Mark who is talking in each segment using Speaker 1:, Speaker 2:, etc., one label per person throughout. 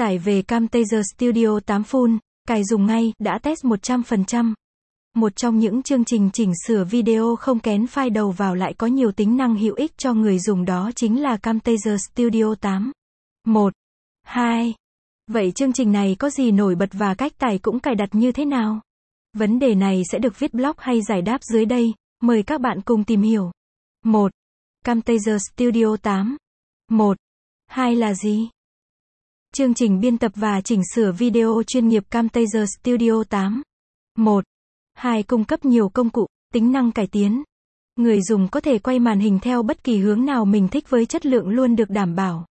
Speaker 1: Tải về Camtasia Studio 8 Full, cài dùng ngay, đã test 100%. Một trong những chương trình chỉnh sửa video không kén file đầu vào lại có nhiều tính năng hữu ích cho người dùng đó chính là Camtasia Studio 8. 1. 2. Vậy chương trình này có gì nổi bật và cách tải cũng cài đặt như thế nào? Vấn đề này sẽ được viết blog hay giải đáp dưới đây, mời các bạn cùng tìm hiểu. 1. Camtasia Studio 8. 1. 2 là gì? Chương trình biên tập và chỉnh sửa video chuyên nghiệp Camtasia Studio 8. 1. 2. Cung cấp nhiều công cụ, tính năng cải tiến. Người dùng có thể quay màn hình theo bất kỳ hướng nào mình thích với chất lượng luôn được đảm bảo.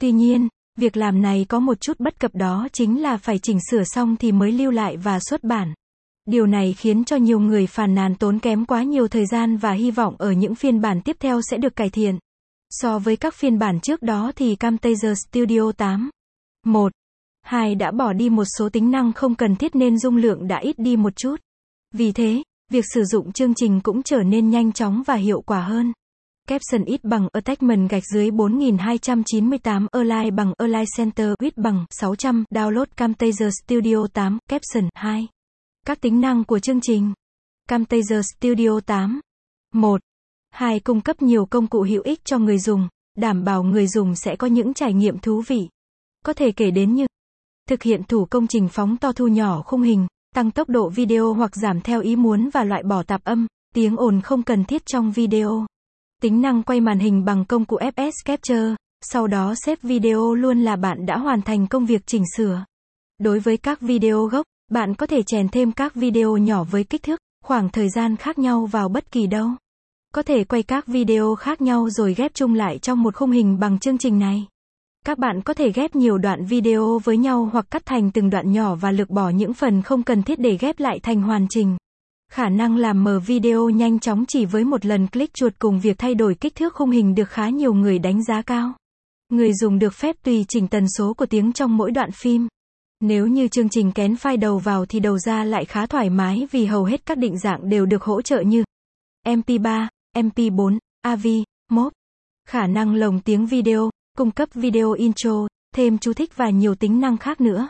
Speaker 1: Tuy nhiên, việc làm này có một chút bất cập đó chính là phải chỉnh sửa xong thì mới lưu lại và xuất bản. Điều này khiến cho nhiều người phàn nàn tốn kém quá nhiều thời gian và hy vọng ở những phiên bản tiếp theo sẽ được cải thiện. So với các phiên bản trước đó thì Camtasia Studio 8 1. 2 đã bỏ đi một số tính năng không cần thiết nên dung lượng đã ít đi một chút. Vì thế, việc sử dụng chương trình cũng trở nên nhanh chóng và hiệu quả hơn. Caption ít bằng Attachment gạch dưới 4298 Align bằng Align Center ít bằng 600 Download Camtasia Studio 8 Caption 2 Các tính năng của chương trình Camtasia Studio 8 1. 2. Cung cấp nhiều công cụ hữu ích cho người dùng, đảm bảo người dùng sẽ có những trải nghiệm thú vị. Có thể kể đến như thực hiện thủ công trình phóng to thu nhỏ khung hình, tăng tốc độ video hoặc giảm theo ý muốn và loại bỏ tạp âm, tiếng ồn không cần thiết trong video. Tính năng quay màn hình bằng công cụ FS Capture, sau đó xếp video luôn là bạn đã hoàn thành công việc chỉnh sửa. Đối với các video gốc, bạn có thể chèn thêm các video nhỏ với kích thước, khoảng thời gian khác nhau vào bất kỳ đâu. Có thể quay các video khác nhau rồi ghép chung lại trong một khung hình bằng chương trình này. Các bạn có thể ghép nhiều đoạn video với nhau hoặc cắt thành từng đoạn nhỏ và lược bỏ những phần không cần thiết để ghép lại thành hoàn chỉnh. Khả năng làm mờ video nhanh chóng chỉ với một lần click chuột cùng việc thay đổi kích thước khung hình được khá nhiều người đánh giá cao. Người dùng được phép tùy chỉnh tần số của tiếng trong mỗi đoạn phim. Nếu như chương trình kén file đầu vào thì đầu ra lại khá thoải mái vì hầu hết các định dạng đều được hỗ trợ như MP3, MP4, AV, MOV. Khả năng lồng tiếng video, cung cấp video intro, thêm chú thích và nhiều tính năng khác nữa.